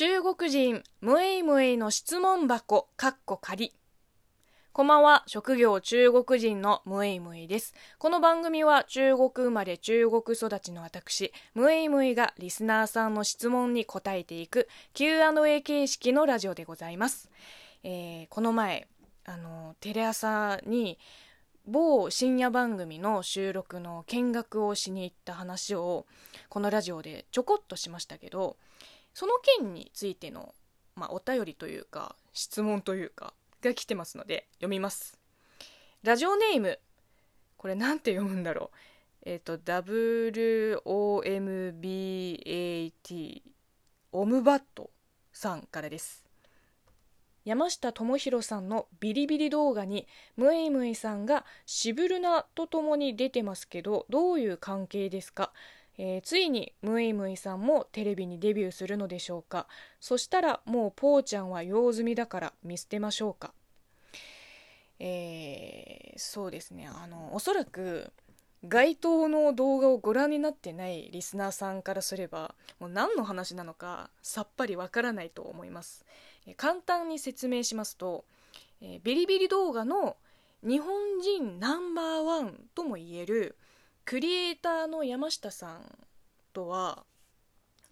中国人ムエイムエイの質問箱かっこ仮こんばんは。職業中国人のムエイムエイです。この番組は中国生まれ中国育ちの私ムエイムエイがリスナーさんの質問に答えていく Q&A 形式のラジオでございます、えー、この前あのテレ朝に某深夜番組の収録の見学をしに行った話をこのラジオでちょこっとしましたけどその件についての、まあ、お便りというか質問というかが来てますので読みます。ラジオネームこれなんて読むんだろう。えっ、ー、と WOMBAT オムバットさんからです。山下智博さんのビリビリ動画にムイムイさんがシブルナと共に出てますけどどういう関係ですか？えー、ついにムイムイさんもテレビにデビューするのでしょうか。そしたらもうポーちゃんは用済みだから見捨てましょうか。えー、そうですね。あのおそらく該当の動画をご覧になってないリスナーさんからすればもう何の話なのかさっぱりわからないと思います、え簡単に説明しますと、えビリビリ動画の日本人ナンバーワンともいえるクリエイターの山下さんとは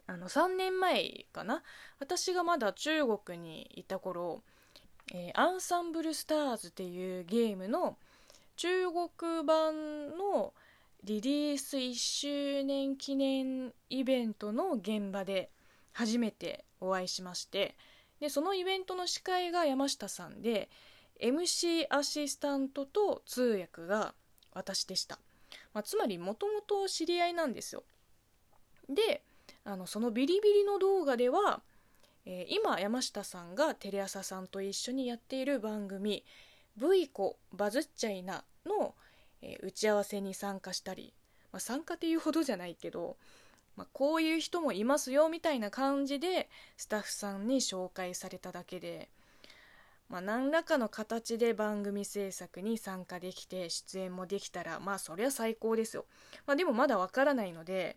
あの3年前かな？私がまだ中国にいた頃、えー、アンサンブルスターズっていうゲームの中国版のリリース1周年記念イベントの現場で初めてお会いしましてでそのイベントの司会が山下さんで MC アシスタントと通訳が私でした。まあ、つまりもともと知り合いなんですよ。であのそのビリビリの動画では、えー、今山下さんがテレ朝さんと一緒にやっている番組「ブイコバズっちゃいな」の、えー、打ち合わせに参加したり、まあ、参加っていうほどじゃないけど、まあ、こういう人もいますよみたいな感じでスタッフさんに紹介されただけでまあ、何らかの形で番組制作に参加できて出演もできたらまあそりゃ最高ですよ、まあ、でもまだわからないので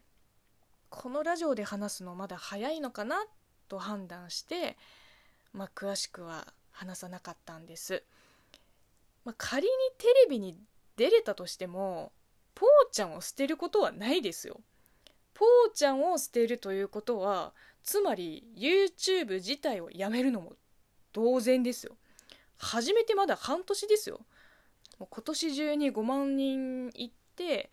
このラジオで話すのまだ早いのかなと判断して、まあ、詳しくは話さなかったんです、まあ、仮にテレビに出れたとしてもポーちゃんを捨てることはないですよ。ポーちゃんを捨てるということはつまり YouTube 自体をやめるのも同然ですよ。始めてまだ半年ですよ。もう今年中に5万人行って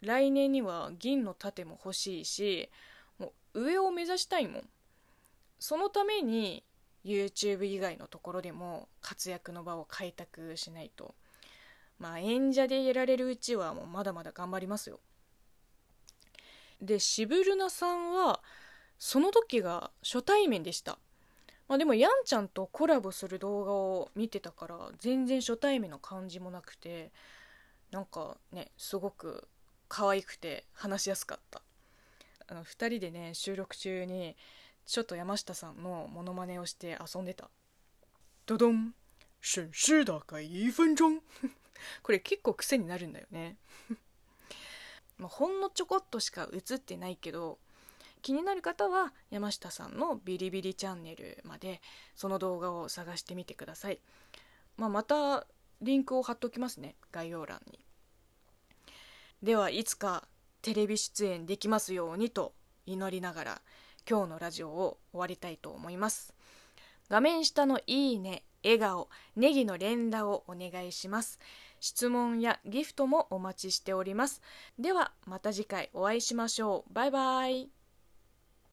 来年には銀の盾も欲しいしもう上を目指したいもん。そのために YouTube 以外のところでも活躍の場を開拓しないと。まあ演者でやられるうちはもうまだまだ頑張りますよ。でシブルナさんはその時が初対面でした。まあ、でもやんちゃんとコラボする動画を見てたから全然初対面の感じもなくてなんかねすごく可愛くて話しやすかった。あの2人でね収録中にちょっと山下さんのモノマネをして遊んでた。ドドン。省事大概1分鐘これ結構癖になるんだよね。まあほんのちょこっとしか映ってないけど気になる方は山下さんのビリビリチャンネルまでその動画を探してみてください、まあ、またリンクを貼っておきますね概要欄に。ではいつかテレビ出演できますようにと祈りながら今日のラジオを終わりたいと思います。画面下のいいね笑顔ネギの連打をお願いします。質問やギフトもお待ちしております。ではまた次回お会いしましょう。バイバイ。